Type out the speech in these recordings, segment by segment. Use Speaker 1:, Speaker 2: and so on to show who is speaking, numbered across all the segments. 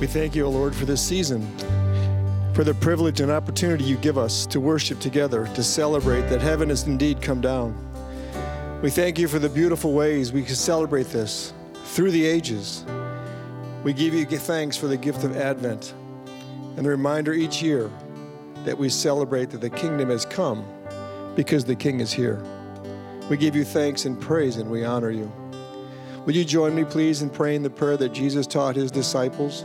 Speaker 1: We thank you, O Lord, for this season, for the privilege and opportunity you give us to worship together, to celebrate that heaven has indeed come down. We thank you for the beautiful ways we can celebrate this through the ages. We give you thanks for the gift of Advent and the reminder each year that we celebrate that the kingdom has come because the King is here. We give you thanks and praise and we honor you. Would you join me, please, in praying the prayer that Jesus taught his disciples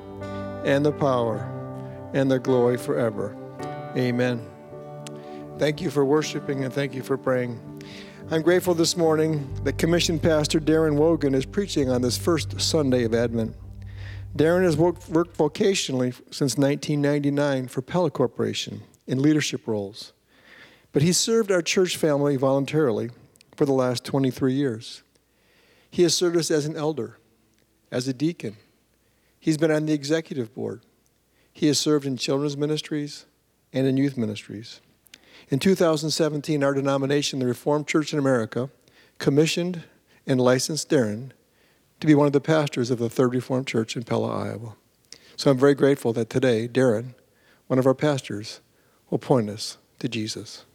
Speaker 1: and the power, and the glory forever. Amen. Thank you for worshiping, and thank you for praying. I'm grateful this morning that Commission Pastor Darin Wogan is preaching on this first Sunday of Advent. Darin has worked, worked vocationally since 1999 for Pella Corporation in leadership roles, but he served our church family voluntarily for the last 23 years. He has served us as an elder, as a deacon. He's been on the executive board. He has served in children's ministries and in youth ministries. In 2017, our denomination, the Reformed Church in America, commissioned and licensed Darin to be one of the pastors of the Third Reformed Church in Pella, Iowa. So I'm very grateful that today, Darin, one of our pastors, will point us to Jesus.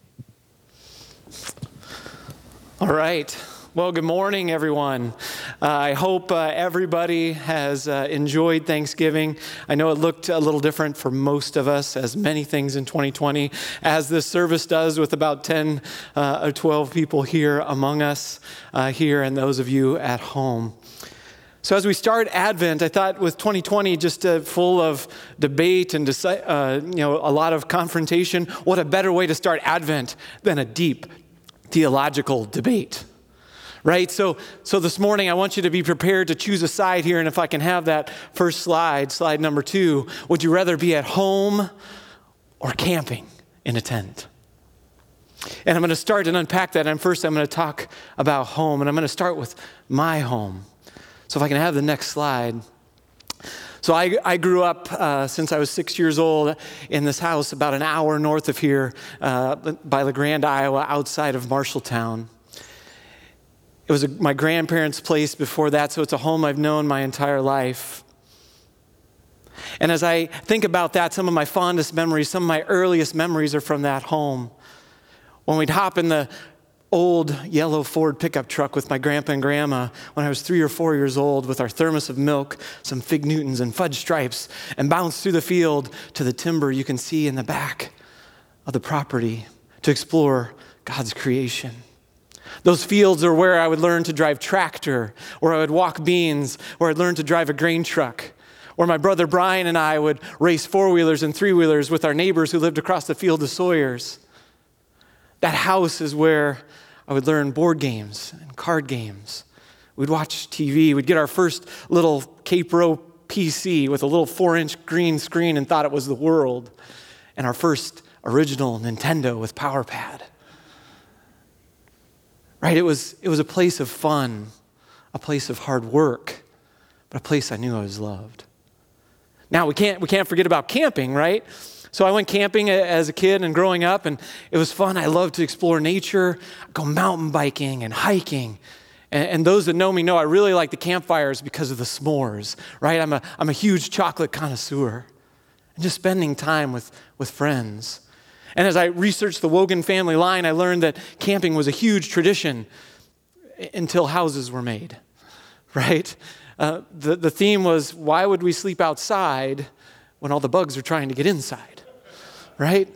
Speaker 2: All right. Well, good morning, everyone. Uh, I hope uh, everybody has uh, enjoyed Thanksgiving. I know it looked a little different for most of us, as many things in 2020, as this service does with about 10 uh, or 12 people here among us uh, here and those of you at home. So, as we start Advent, I thought with 2020 just uh, full of debate and uh, you know a lot of confrontation, what a better way to start Advent than a deep theological debate, right? So, so this morning I want you to be prepared to choose a side here, and if I can have that first slide, slide number two, would you rather be at home or camping in a tent? And I'm going to start and unpack that. And first, I'm going to talk about home, and I'm going to start with my home. So if I can have the next slide. So I, I grew up uh, since I was six years old in this house about an hour north of here uh, by LeGrand, Iowa, outside of Marshalltown. It was a, my grandparents' place before that, so it's a home I've known my entire life. And as I think about that, some of my fondest memories, some of my earliest memories are from that home. When we'd hop in the old yellow Ford pickup truck with my grandpa and grandma when I was three or four years old with our thermos of milk, some fig Newtons, and fudge stripes, and bounce through the field to the timber you can see in the back of the property to explore God's creation. Those fields are where I would learn to drive tractor, or I would walk beans, or I'd learn to drive a grain truck, Or my brother Brian and I would race four wheelers and three wheelers with our neighbors who lived across the field of Sawyers. That house is where I would learn board games and card games. We'd watch TV. We'd get our first little Kaypro PC with a little four inch green screen and thought it was the world. And our first original Nintendo with PowerPad. Right? It was, it was a place of fun, a place of hard work, but a place I knew I was loved. Now, we can't, we can't forget about camping, right? So I went camping as a kid and growing up, and it was fun. I loved to explore nature, go mountain biking and hiking. And, and those that know me know I really like the campfires because of the s'mores, right? I'm a, I'm a huge chocolate connoisseur. And just spending time with, with friends. And as I researched the Wogan family line, I learned that camping was a huge tradition until houses were made, right? Uh, the, the theme was why would we sleep outside when all the bugs are trying to get inside? right?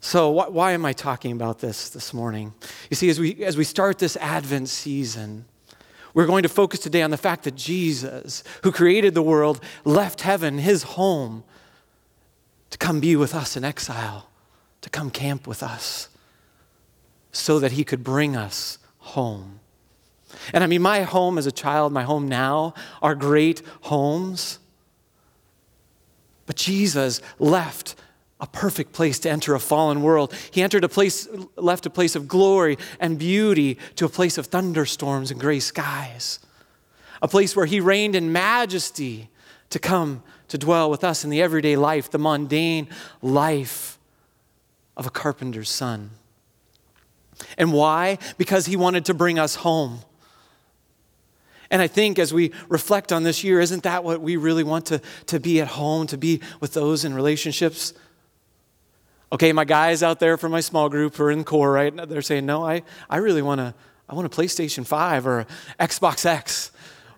Speaker 2: So, wh- why am I talking about this this morning? You see, as we, as we start this Advent season, we're going to focus today on the fact that Jesus, who created the world, left heaven, his home, to come be with us in exile, to come camp with us, so that he could bring us home. And I mean, my home as a child, my home now, are great homes, But Jesus left a perfect place to enter a fallen world. He entered a place, left a place of glory and beauty to a place of thunderstorms and gray skies. A place where he reigned in majesty to come to dwell with us in the everyday life, the mundane life of a carpenter's son. And why? Because he wanted to bring us home. And I think as we reflect on this year, isn't that what we really want to, to be at home, to be with those in relationships? Okay, my guys out there from my small group are in core, right? They're saying, no, I, I really want to, I want a PlayStation 5 or Xbox X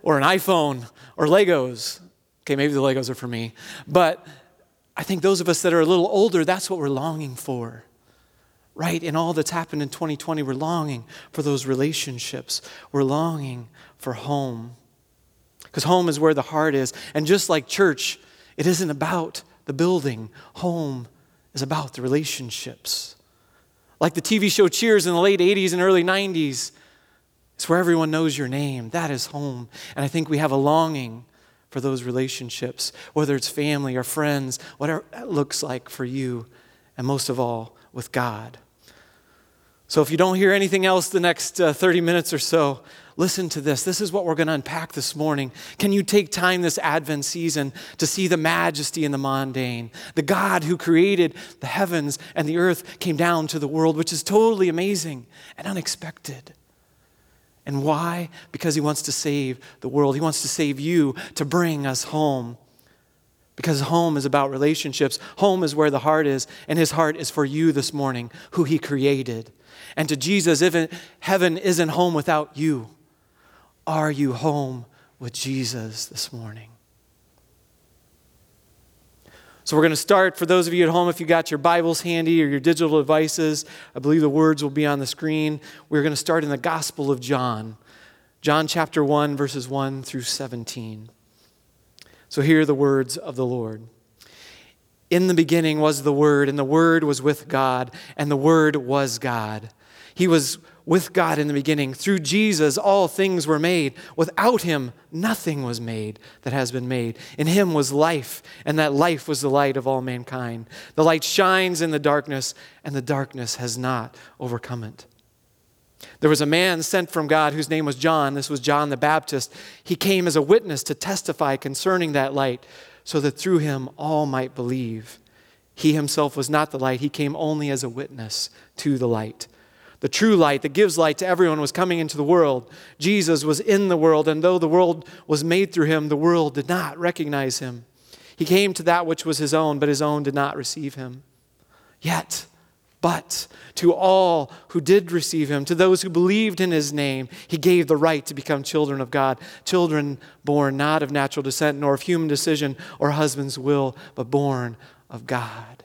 Speaker 2: or an iPhone or Legos. Okay, maybe the Legos are for me. But I think those of us that are a little older, that's what we're longing for. Right? In all that's happened in 2020, we're longing for those relationships. We're longing for home. Because home is where the heart is. And just like church, it isn't about the building, home is about the relationships. Like the TV show Cheers in the late 80s and early 90s, it's where everyone knows your name. That is home. And I think we have a longing for those relationships, whether it's family or friends, whatever it looks like for you, and most of all, with God. So if you don't hear anything else the next uh, 30 minutes or so, listen to this. This is what we're going to unpack this morning. Can you take time this Advent season to see the majesty in the mundane? The God who created the heavens and the earth came down to the world, which is totally amazing and unexpected. And why? Because he wants to save the world. He wants to save you to bring us home. Because home is about relationships. Home is where the heart is, and his heart is for you this morning, who he created. And to Jesus, if heaven isn't home without you, are you home with Jesus this morning? So, we're going to start for those of you at home, if you got your Bibles handy or your digital devices, I believe the words will be on the screen. We're going to start in the Gospel of John, John chapter 1, verses 1 through 17. So, here are the words of the Lord. In the beginning was the Word, and the Word was with God, and the Word was God. He was with God in the beginning. Through Jesus, all things were made. Without him, nothing was made that has been made. In him was life, and that life was the light of all mankind. The light shines in the darkness, and the darkness has not overcome it. There was a man sent from God whose name was John. This was John the Baptist. He came as a witness to testify concerning that light, so that through him all might believe. He himself was not the light, he came only as a witness to the light. The true light that gives light to everyone was coming into the world. Jesus was in the world, and though the world was made through him, the world did not recognize him. He came to that which was his own, but his own did not receive him. Yet, but to all who did receive him, to those who believed in his name, he gave the right to become children of God, children born not of natural descent, nor of human decision or husband's will, but born of God.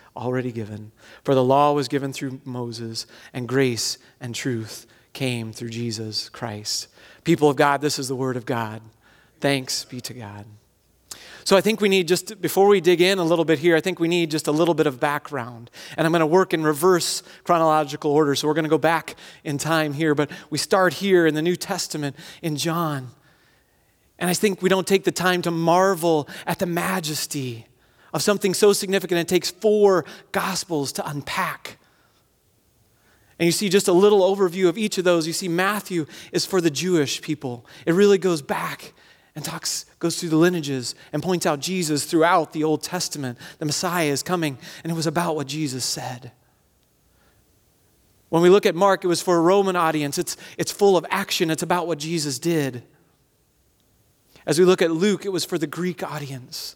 Speaker 2: already given. For the law was given through Moses, and grace and truth came through Jesus Christ. People of God, this is the word of God. Thanks be to God. So I think we need just, before we dig in a little bit here, I think we need just a little bit of background. And I'm going to work in reverse chronological order. So we're going to go back in time here, but we start here in the New Testament in John. And I think we don't take the time to marvel at the majesty of something so significant, it takes four gospels to unpack. And you see just a little overview of each of those. You see, Matthew is for the Jewish people. It really goes back and talks, goes through the lineages and points out Jesus throughout the Old Testament. The Messiah is coming, and it was about what Jesus said. When we look at Mark, it was for a Roman audience. It's, it's full of action, it's about what Jesus did. As we look at Luke, it was for the Greek audience.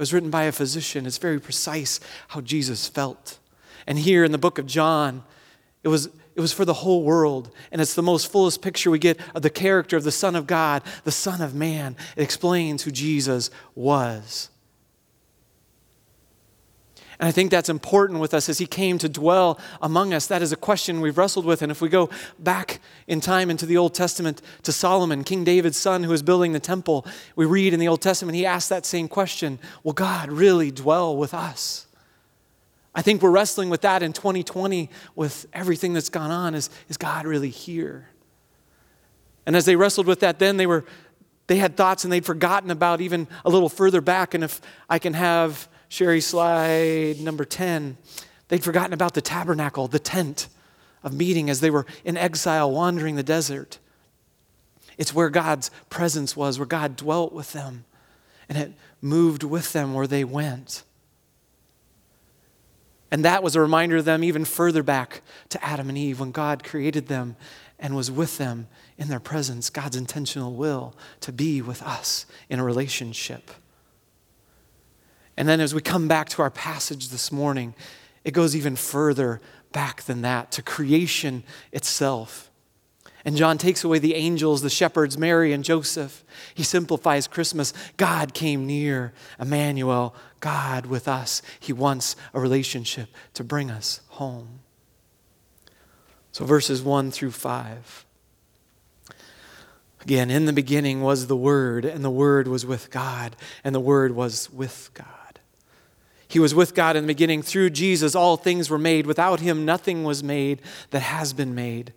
Speaker 2: It was written by a physician. It's very precise how Jesus felt. And here in the book of John, it was, it was for the whole world. And it's the most fullest picture we get of the character of the Son of God, the Son of Man. It explains who Jesus was. And I think that's important with us as He came to dwell among us. That is a question we've wrestled with. And if we go back in time into the Old Testament to Solomon, King David's son who was building the temple, we read in the Old Testament, he asked that same question Will God really dwell with us? I think we're wrestling with that in 2020 with everything that's gone on. Is, is God really here? And as they wrestled with that, then they were they had thoughts and they'd forgotten about even a little further back. And if I can have Sherry slide number 10. They'd forgotten about the tabernacle, the tent of meeting as they were in exile wandering the desert. It's where God's presence was, where God dwelt with them, and it moved with them where they went. And that was a reminder to them even further back to Adam and Eve when God created them and was with them in their presence, God's intentional will to be with us in a relationship. And then as we come back to our passage this morning, it goes even further back than that to creation itself. And John takes away the angels, the shepherds, Mary and Joseph. He simplifies Christmas. God came near, Emmanuel, God with us. He wants a relationship to bring us home. So, verses 1 through 5. Again, in the beginning was the Word, and the Word was with God, and the Word was with God. He was with God in the beginning. Through Jesus, all things were made. Without him, nothing was made that has been made.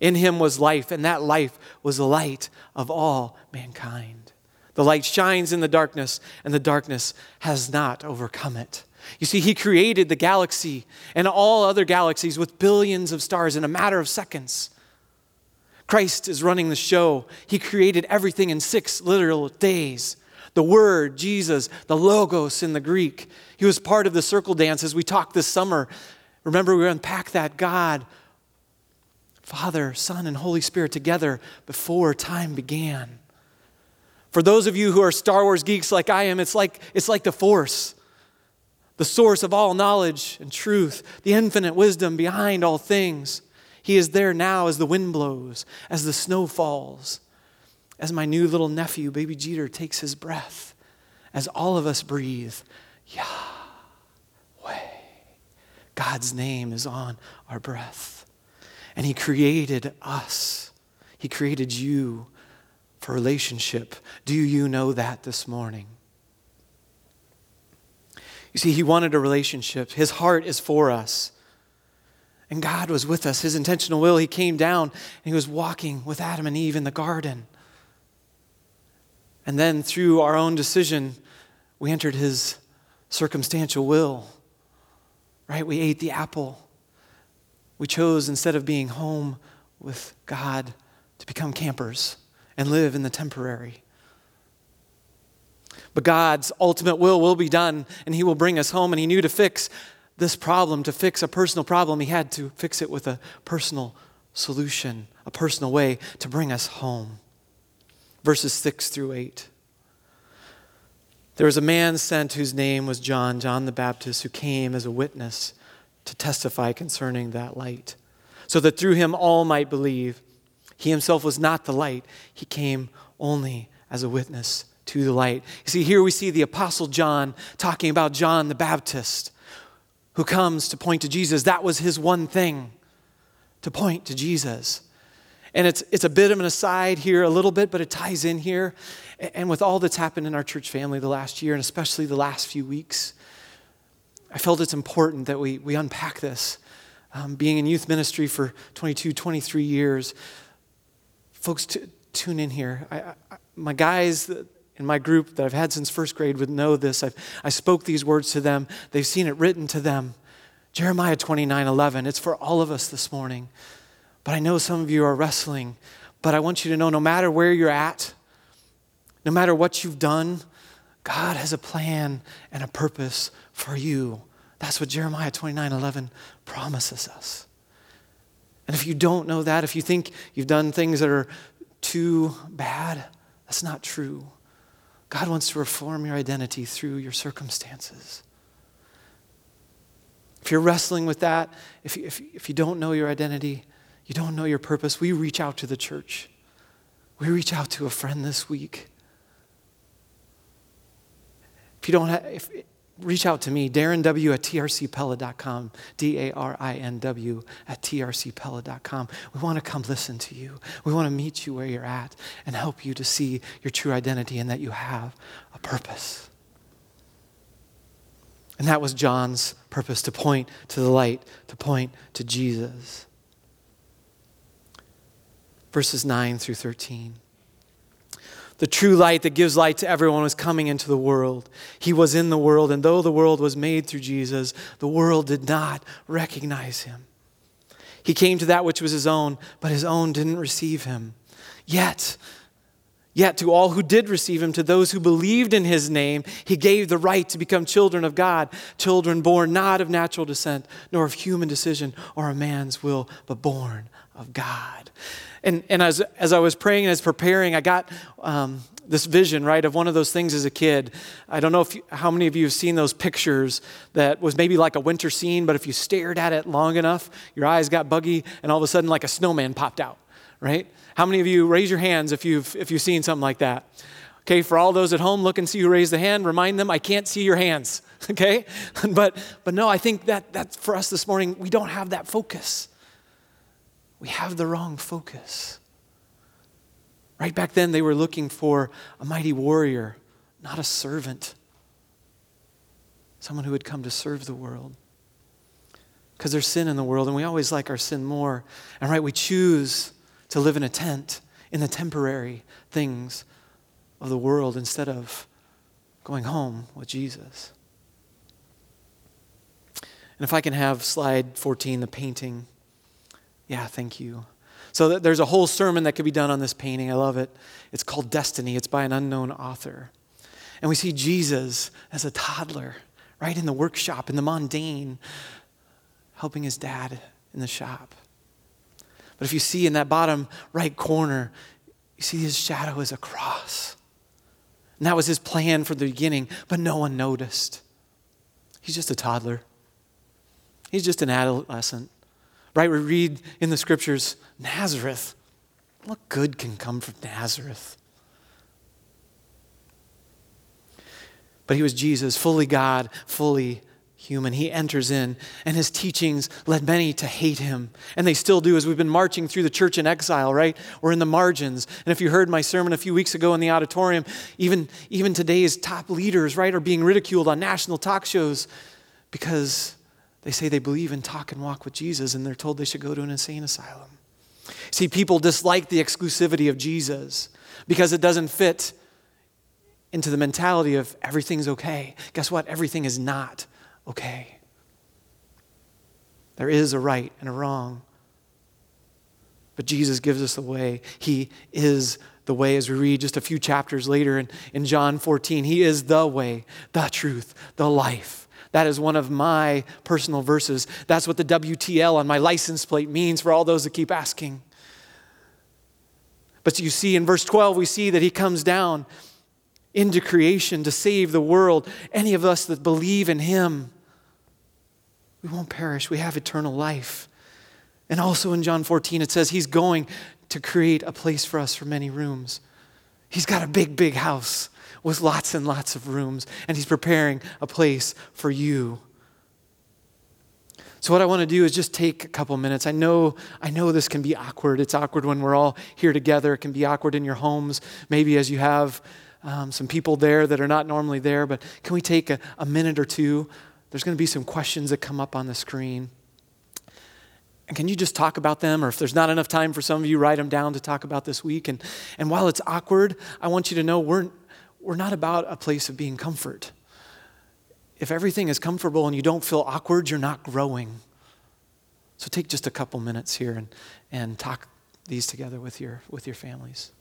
Speaker 2: In him was life, and that life was the light of all mankind. The light shines in the darkness, and the darkness has not overcome it. You see, he created the galaxy and all other galaxies with billions of stars in a matter of seconds. Christ is running the show. He created everything in six literal days the Word, Jesus, the Logos in the Greek. He was part of the circle dance as we talked this summer. Remember, we unpacked that God, Father, Son, and Holy Spirit together before time began. For those of you who are Star Wars geeks like I am, it's like, it's like the Force, the source of all knowledge and truth, the infinite wisdom behind all things. He is there now as the wind blows, as the snow falls as my new little nephew, baby Jeter, takes his breath, as all of us breathe, Yahweh. God's name is on our breath. And He created us, He created you for relationship. Do you know that this morning? You see, He wanted a relationship, His heart is for us. And God was with us, His intentional will. He came down and He was walking with Adam and Eve in the garden. And then through our own decision, we entered his circumstantial will. Right? We ate the apple. We chose, instead of being home with God, to become campers and live in the temporary. But God's ultimate will will be done, and He will bring us home. And He knew to fix this problem, to fix a personal problem, He had to fix it with a personal solution, a personal way to bring us home verses 6 through 8. There was a man sent whose name was John, John the Baptist, who came as a witness to testify concerning that light, so that through him all might believe. He himself was not the light, he came only as a witness to the light. You see, here we see the Apostle John talking about John the Baptist, who comes to point to Jesus. That was his one thing, to point to Jesus. And it's, it's a bit of an aside here, a little bit, but it ties in here. And with all that's happened in our church family the last year, and especially the last few weeks, I felt it's important that we, we unpack this. Um, being in youth ministry for 22, 23 years, folks, t- tune in here. I, I, my guys in my group that I've had since first grade would know this. I've, I spoke these words to them, they've seen it written to them. Jeremiah 29 11, it's for all of us this morning. But I know some of you are wrestling. But I want you to know no matter where you're at, no matter what you've done, God has a plan and a purpose for you. That's what Jeremiah 29 11 promises us. And if you don't know that, if you think you've done things that are too bad, that's not true. God wants to reform your identity through your circumstances. If you're wrestling with that, if if, if you don't know your identity, you don't know your purpose, we reach out to the church. We reach out to a friend this week. If you don't have, if reach out to me, Darin W at trcpella.com, D A R I N W at trcpella.com. We want to come listen to you. We want to meet you where you're at and help you to see your true identity and that you have a purpose. And that was John's purpose to point to the light, to point to Jesus. Verses 9 through 13. The true light that gives light to everyone was coming into the world. He was in the world, and though the world was made through Jesus, the world did not recognize him. He came to that which was his own, but his own didn't receive him. Yet, Yet, to all who did receive him, to those who believed in his name, he gave the right to become children of God, children born not of natural descent, nor of human decision or a man's will, but born of God. And, and as, as I was praying and as preparing, I got um, this vision, right, of one of those things as a kid. I don't know if you, how many of you have seen those pictures that was maybe like a winter scene, but if you stared at it long enough, your eyes got buggy, and all of a sudden, like a snowman popped out, right? How many of you raise your hands if you've, if you've seen something like that? Okay, for all those at home, look and see who raised the hand. Remind them, I can't see your hands. Okay? but, but no, I think that, that for us this morning, we don't have that focus we have the wrong focus. Right back then, they were looking for a mighty warrior, not a servant, someone who would come to serve the world. Because there's sin in the world, and we always like our sin more. And right, we choose to live in a tent in the temporary things of the world instead of going home with Jesus. And if I can have slide 14, the painting. Yeah, thank you. So there's a whole sermon that could be done on this painting. I love it. It's called Destiny, it's by an unknown author. And we see Jesus as a toddler, right in the workshop, in the mundane, helping his dad in the shop. But if you see in that bottom right corner, you see his shadow is a cross. And that was his plan from the beginning, but no one noticed. He's just a toddler, he's just an adolescent. Right? We read in the scriptures Nazareth. What good can come from Nazareth? But he was Jesus, fully God, fully human. He enters in, and his teachings led many to hate him. And they still do as we've been marching through the church in exile, right? We're in the margins. And if you heard my sermon a few weeks ago in the auditorium, even, even today's top leaders, right, are being ridiculed on national talk shows because they say they believe and talk and walk with Jesus, and they're told they should go to an insane asylum. See, people dislike the exclusivity of Jesus because it doesn't fit into the mentality of everything's okay. Guess what? Everything is not okay. There is a right and a wrong. But Jesus gives us the way. He is the way, as we read just a few chapters later in, in John 14. He is the way, the truth, the life. That is one of my personal verses. That's what the WTL on my license plate means for all those that keep asking. But you see, in verse 12, we see that he comes down into creation to save the world. Any of us that believe in him, we won't perish. We have eternal life. And also in John 14, it says he's going to create a place for us for many rooms. He's got a big, big house with lots and lots of rooms, and He's preparing a place for you. So what I want to do is just take a couple minutes. I know I know this can be awkward. It's awkward when we're all here together. It can be awkward in your homes, maybe as you have um, some people there that are not normally there. But can we take a, a minute or two? There's going to be some questions that come up on the screen. And can you just talk about them? Or if there's not enough time for some of you, write them down to talk about this week. And, and while it's awkward, I want you to know we're, we're not about a place of being comfort. If everything is comfortable and you don't feel awkward, you're not growing. So take just a couple minutes here and, and talk these together with your, with your families.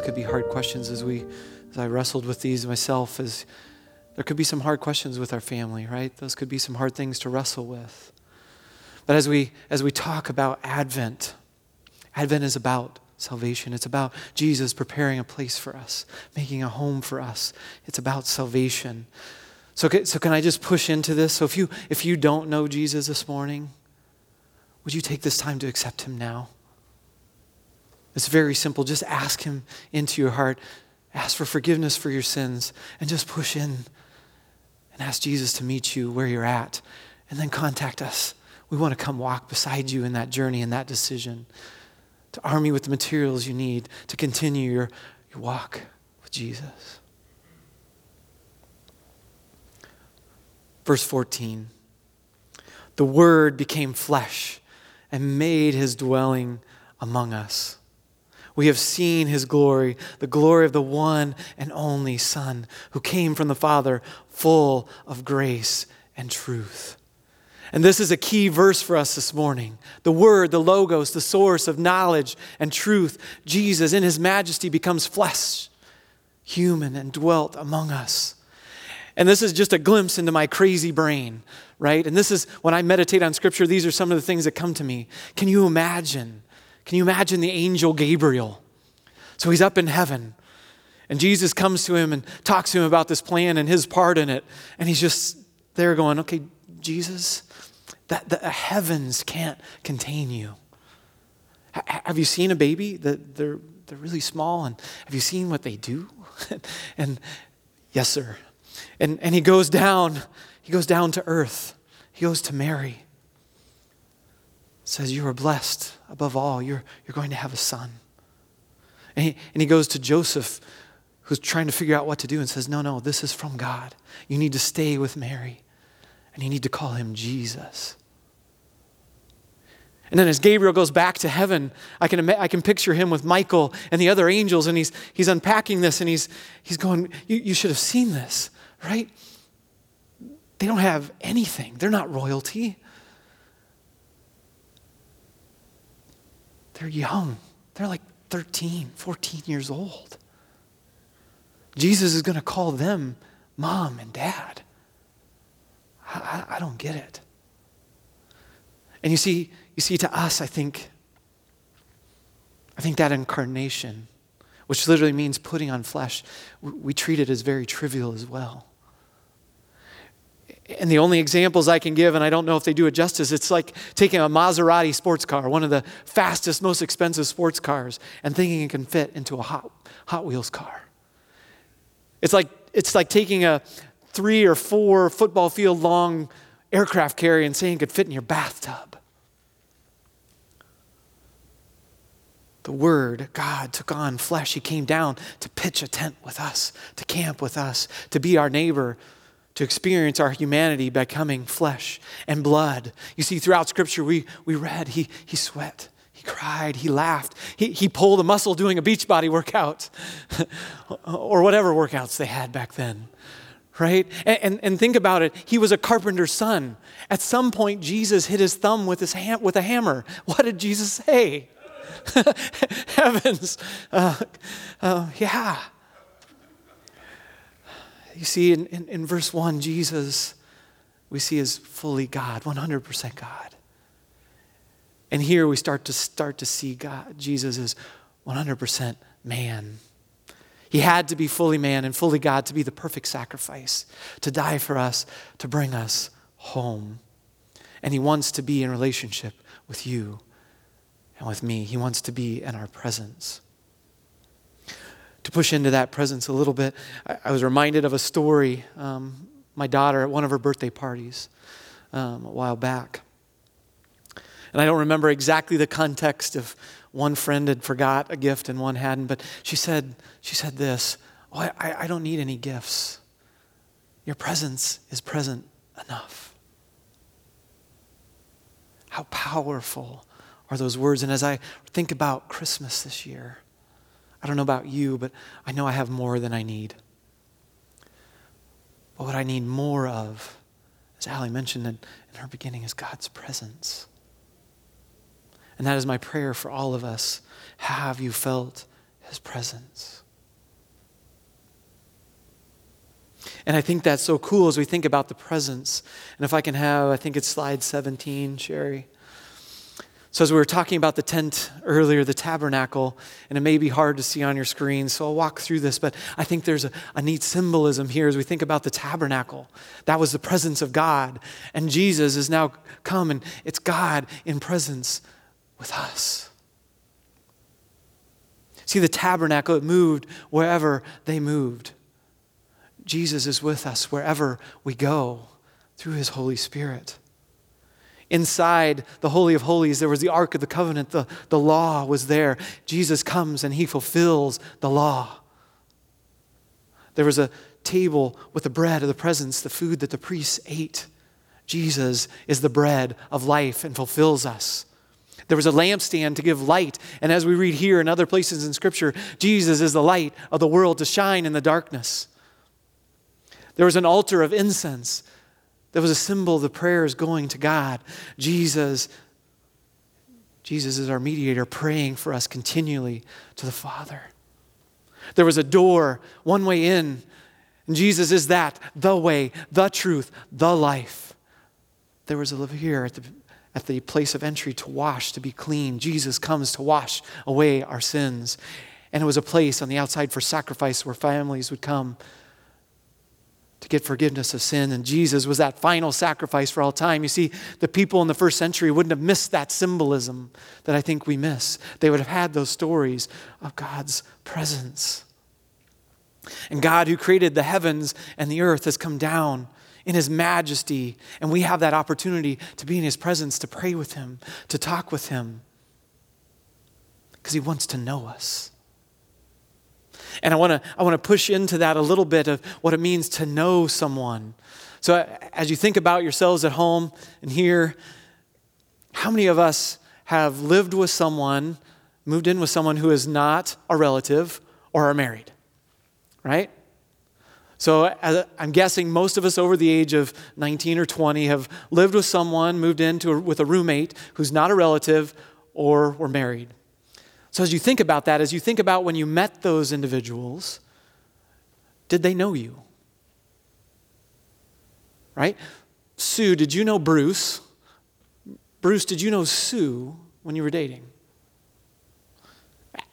Speaker 2: These could be hard questions as we as I wrestled with these myself as there could be some hard questions with our family, right? Those could be some hard things to wrestle with. But as we as we talk about Advent, Advent is about salvation. It's about Jesus preparing a place for us, making a home for us. It's about salvation. So, so can I just push into this? So if you if you don't know Jesus this morning, would you take this time to accept him now? It's very simple. Just ask him into your heart. Ask for forgiveness for your sins and just push in and ask Jesus to meet you where you're at. And then contact us. We want to come walk beside you in that journey and that decision to arm you with the materials you need to continue your, your walk with Jesus. Verse 14 The Word became flesh and made his dwelling among us. We have seen his glory, the glory of the one and only Son, who came from the Father, full of grace and truth. And this is a key verse for us this morning. The Word, the Logos, the source of knowledge and truth, Jesus in His majesty becomes flesh, human, and dwelt among us. And this is just a glimpse into my crazy brain, right? And this is when I meditate on Scripture, these are some of the things that come to me. Can you imagine? Can you imagine the angel Gabriel? So he's up in heaven, and Jesus comes to him and talks to him about this plan and his part in it. And he's just there going, Okay, Jesus, the heavens can't contain you. H- have you seen a baby? That they're, they're really small, and have you seen what they do? and yes, sir. And, and he goes down, he goes down to earth. He goes to Mary. Says, You are blessed above all. You're, you're going to have a son. And he, and he goes to Joseph, who's trying to figure out what to do, and says, No, no, this is from God. You need to stay with Mary, and you need to call him Jesus. And then as Gabriel goes back to heaven, I can, I can picture him with Michael and the other angels, and he's, he's unpacking this, and he's, he's going, you, you should have seen this, right? They don't have anything, they're not royalty. They're young, they're like 13, 14 years old. Jesus is going to call them mom and dad. I, I, I don't get it. And you see, you see, to us, I think, I think that incarnation, which literally means putting on flesh, we treat it as very trivial as well. And the only examples I can give, and I don't know if they do it justice, it's like taking a Maserati sports car, one of the fastest, most expensive sports cars, and thinking it can fit into a Hot, Hot Wheels car. It's like, it's like taking a three or four football field long aircraft carrier and saying it could fit in your bathtub. The Word, God, took on flesh. He came down to pitch a tent with us, to camp with us, to be our neighbor, to experience our humanity by coming flesh and blood. You see, throughout Scripture, we, we read he, he sweat, he cried, he laughed, he, he pulled a muscle doing a beach body workout, or whatever workouts they had back then right? And, and, and, think about it. He was a carpenter's son. At some point, Jesus hit his thumb with, his ham- with a hammer. What did Jesus say? Heavens. Uh, uh, yeah. You see, in, in, in verse 1, Jesus, we see is fully God, 100% God. And here we start to start to see God, Jesus is 100% man. He had to be fully man and fully God to be the perfect sacrifice, to die for us, to bring us home. And He wants to be in relationship with you and with me. He wants to be in our presence. To push into that presence a little bit, I, I was reminded of a story. Um, my daughter at one of her birthday parties um, a while back. And I don't remember exactly the context of one friend had forgot a gift and one hadn't, but she said, she said this oh, I, I don't need any gifts. Your presence is present enough. How powerful are those words? And as I think about Christmas this year, I don't know about you, but I know I have more than I need. But what I need more of, as Allie mentioned in, in her beginning, is God's presence. And that is my prayer for all of us. Have you felt his presence? And I think that's so cool as we think about the presence. And if I can have, I think it's slide 17, Sherry. So, as we were talking about the tent earlier, the tabernacle, and it may be hard to see on your screen, so I'll walk through this, but I think there's a, a, neat symbolism here as we think about the tabernacle. That was the presence of God, and Jesus is now come, and it's God in presence with us. See, the tabernacle, it moved wherever they moved. Jesus is with us wherever we go through his Holy Spirit. Inside the Holy of Holies, there was the Ark of the Covenant. The, the law was there. Jesus comes and he fulfills the law. There was a table with the bread of the presence, the food that the priests ate. Jesus is the bread of life and fulfills us. There was a lampstand to give light. And as we read here and other places in Scripture, Jesus is the light of the world to shine in the darkness. There was an altar of incense that was a symbol of the prayers going to God. Jesus, Jesus is our mediator, praying for us continually to the Father. There was a door, one way in, and Jesus is that, the way, the truth, the life. There was a here at the, at the place of entry to wash, to be clean. Jesus comes to wash away our sins. And it was a place on the outside for sacrifice where families would come to get forgiveness of sin. And Jesus was that final sacrifice for all time. You see, the people in the first century wouldn't have missed that symbolism that I think we miss. They would have had those stories of God's presence. And God, who created the heavens and the earth, has come down in his majesty. And we have that opportunity to be in his presence, to pray with him, to talk with him, because he wants to know us. And I want to I want to push into that a little bit of what it means to know someone. So as you think about yourselves at home and here, how many of us have lived with someone, moved in with someone who is not a relative or are married? Right? So I'm guessing most of us over the age of 19 or 20 have lived with someone, moved into with a roommate who's not a relative or were married. So, as you think about that, as you think about when you met those individuals, did they know you? Right? Sue, did you know Bruce? Bruce, did you know Sue when you were dating?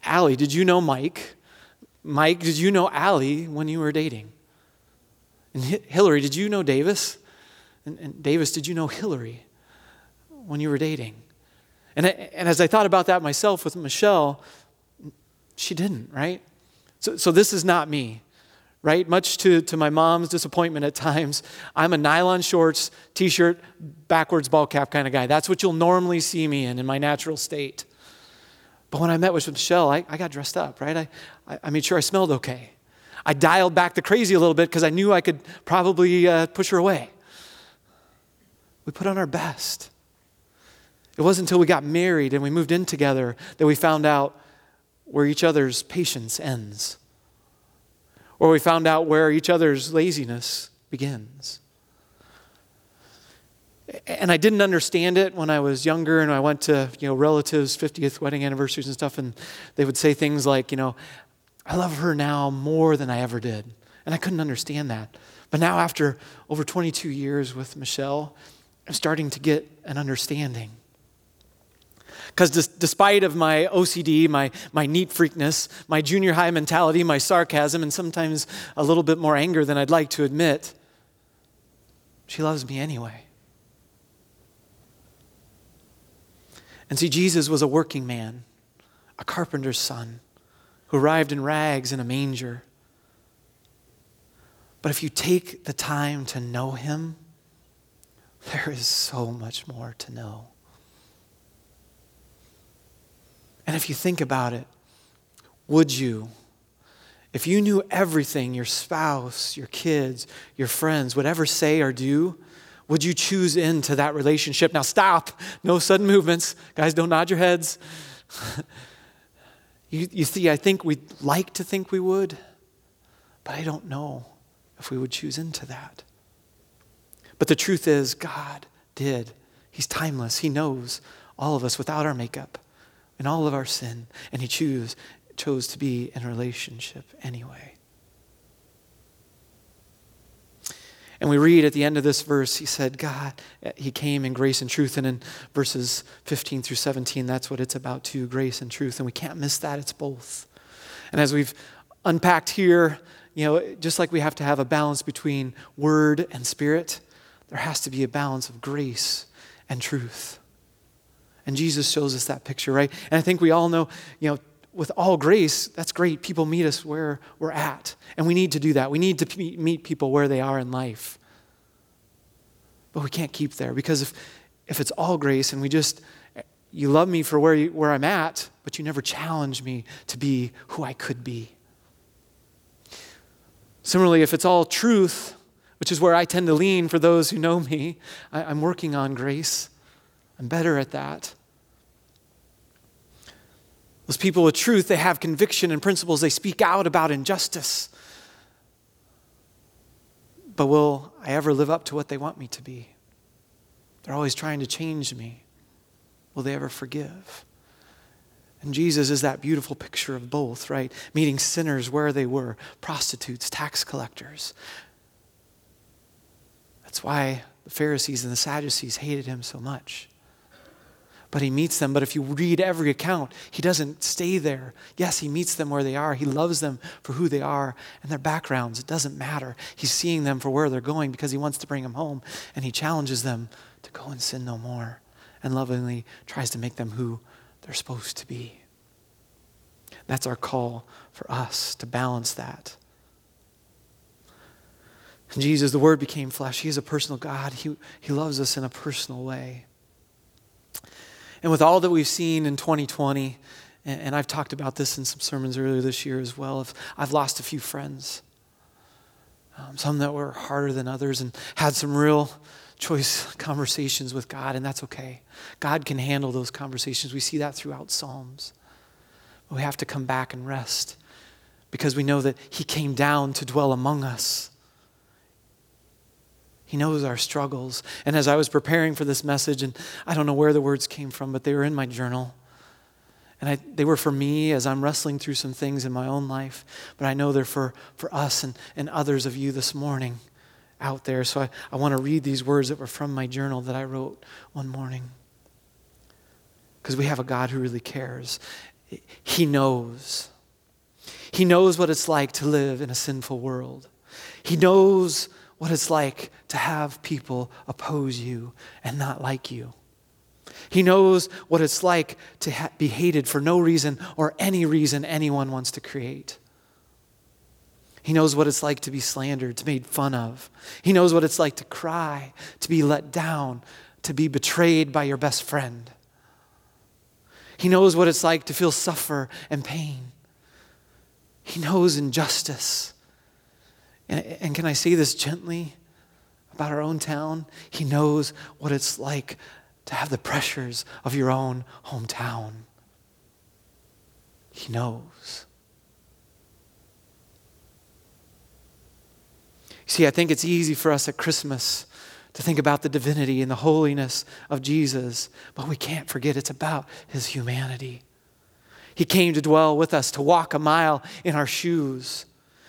Speaker 2: Allie, did you know Mike? Mike, did you know Allie when you were dating? And Hillary, did you know Davis? And, and Davis, did you know Hillary when you were dating? And, and as I thought about that myself with Michelle, she didn't, right? So, so this is not me, right? Much to, to my mom's disappointment at times, I'm a nylon shorts, t shirt, backwards ball cap kind of guy. That's what you'll normally see me in, in my natural state. But when I met with Michelle, I, I got dressed up, right? I, I, I made sure I smelled okay. I dialed back the crazy a little bit because I knew I could probably uh, push her away. We put on our best. It wasn't until we got married and we moved in together that we found out where each other's patience ends, or we found out where each other's laziness begins. And I didn't understand it when I was younger and I went to, you know, relatives' 50th wedding anniversaries and stuff, and they would say things like, you know, I love her now more than I ever did. And I couldn't understand that. But now, after over 22 years with Michelle, I'm starting to get an understanding. Because despite of my OCD, my, my neat freakness, my junior high mentality, my sarcasm, and sometimes a little bit more anger than I'd like to admit, she loves me anyway. And see, Jesus was a working man, a carpenter's son, who arrived in rags in a manger. But if you take the time to know him, there is so much more to know. And if you think about it, would you, if you knew everything your spouse, your kids, your friends would ever say or do, would you choose into that relationship? Now, stop. No sudden movements. Guys, don't nod your heads. you, you see, I think we'd like to think we would, but I don't know if we would choose into that. But the truth is, God did. He's timeless, He knows all of us without our makeup, in all of our sin, and He choose, chose to be in a relationship anyway. And we read at the end of this verse, he said, God, he came in grace and truth. And in verses 15 through 17, that's what it's about too grace and truth. And we can't miss that. It's both. And as we've unpacked here, you know, just like we have to have a balance between word and spirit, there has to be a balance of grace and truth. And Jesus shows us that picture, right? And I think we all know, you know, with all grace, that's great. People meet us where we're at. And we need to do that. We need to meet people where they are in life. But we can't keep there because if, if it's all grace and we just, you love me for where, you, where I'm at, but you never challenge me to be who I could be. Similarly, if it's all truth, which is where I tend to lean for those who know me, I, I'm working on grace. I'm better at that. Those people with truth, they have conviction and principles. They speak out about injustice. But will I ever live up to what they want me to be? They're always trying to change me. Will they ever forgive? And Jesus is that beautiful picture of both, right? Meeting sinners where they were prostitutes, tax collectors. That's why the Pharisees and the Sadducees hated him so much but he meets them. But if you read every account, he doesn't stay there. Yes, he meets them where they are. He loves them for who they are and their backgrounds. It doesn't matter. He's seeing them for where they're going because he wants to bring them home. And he challenges them to go and sin no more and lovingly tries to make them who they're supposed to be. That's our call for us to balance that. Jesus, the Word became flesh. He is a personal God. He, he loves us in a personal way. And with all that we've seen in 2020, and, and I've talked about this in some sermons earlier this year as well, if I've lost a few friends, um, some that were harder than others, and had some real choice conversations with God, and that's okay. God can handle those conversations. We see that throughout Psalms. But we have to come back and rest because we know that He came down to dwell among us. He knows our struggles. And as I was preparing for this message, and I don't know where the words came from, but they were in my journal. And I, they were for me as I'm wrestling through some things in my own life, but I know they're for, for us and, and others of you this morning out there. So I, I want to read these words that were from my journal that I wrote one morning. Because we have a God who really cares. He knows. He knows what it's like to live in a sinful world. He knows what it's like to have people oppose you and not like you. He knows what it's like to ha- be hated for no reason or any reason anyone wants to create. He knows what it's like to be slandered, to be made fun of. He knows what it's like to cry, to be let down, to be betrayed by your best friend. He knows what it's like to feel suffer and pain. He knows injustice. And, and can I say this gently about our own town? He knows what it's like to have the pressures of your own hometown. He knows. See, I think it's easy for us at Christmas to think about the divinity and the holiness of Jesus, but we can't forget it's about his humanity. He came to dwell with us, to walk a mile in our shoes.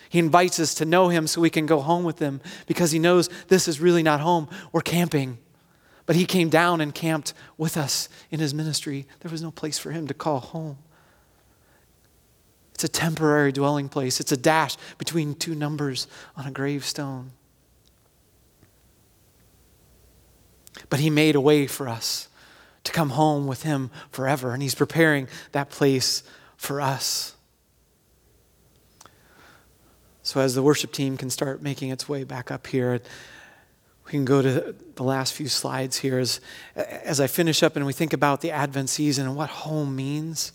Speaker 2: He invites us to know Him so we can go home with Him because He knows this is really not home. We're camping. But He came down and camped with us in His ministry. There was no place for Him to call home. It's a temporary dwelling place, it's a dash between two numbers on a gravestone. But He made a way for us to come home with Him forever, and He's preparing that place for us. So, as the worship team can start making its way back up here, we can go to the last few slides here as, as I finish up and we think about the Advent season and what home means.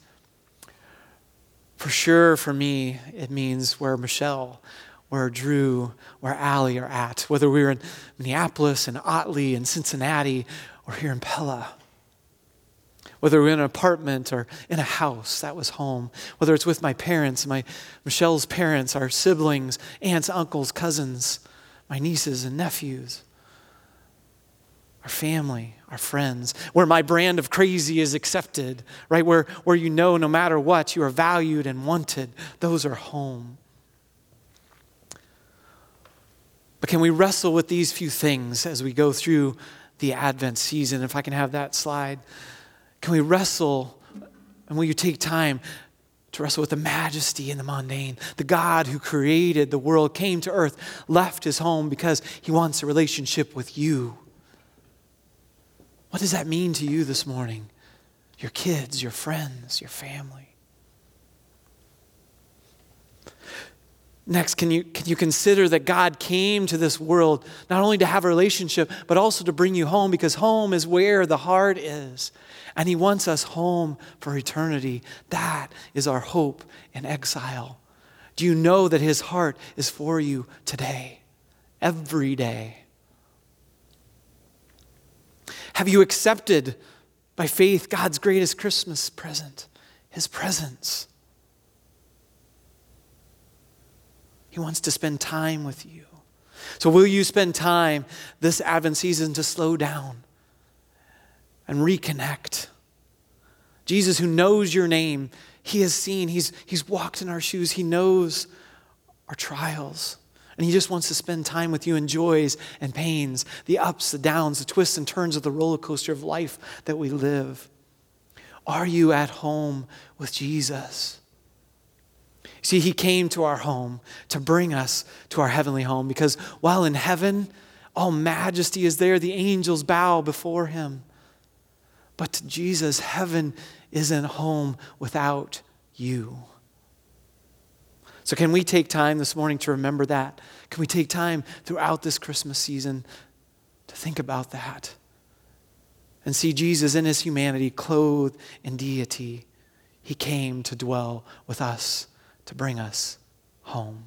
Speaker 2: For sure, for me, it means where Michelle, where Drew, where Allie are at, whether we're in Minneapolis and Otley and Cincinnati or here in Pella. Whether we're in an apartment or in a house, that was home. Whether it's with my parents, my Michelle's parents, our siblings, aunts, uncles, cousins, my nieces and nephews. our family, our friends, where my brand of crazy is accepted, right? Where, where you know no matter what, you are valued and wanted. Those are home. But can we wrestle with these few things as we go through the Advent season? If I can have that slide. Can we wrestle, and will you take time to wrestle with the majesty and the mundane? The God who created the world came to earth, left his home because he wants a relationship with you. What does that mean to you this morning? Your kids, your friends, your family. Next, can you, can you consider that God came to this world not only to have a relationship, but also to bring you home because home is where the heart is. And He wants us home for eternity. That is our hope in exile. Do you know that His heart is for you today, every day? Have you accepted by faith God's greatest Christmas present, His presence? He wants to spend time with you. So, will you spend time this Advent season to slow down and reconnect? Jesus, who knows your name, He has seen, He's, he's walked in our shoes, He knows our trials. And He just wants to spend time with you in joys and pains, the ups, the downs, the twists and turns of the roller coaster of life that we live. Are you at home with Jesus? See, he came to our home to bring us to our heavenly home because while in heaven, all majesty is there, the angels bow before him. But to Jesus, heaven isn't home without you. So, can we take time this morning to remember that? Can we take time throughout this Christmas season to think about that? And see Jesus in his humanity, clothed in deity. He came to dwell with us to bring us home.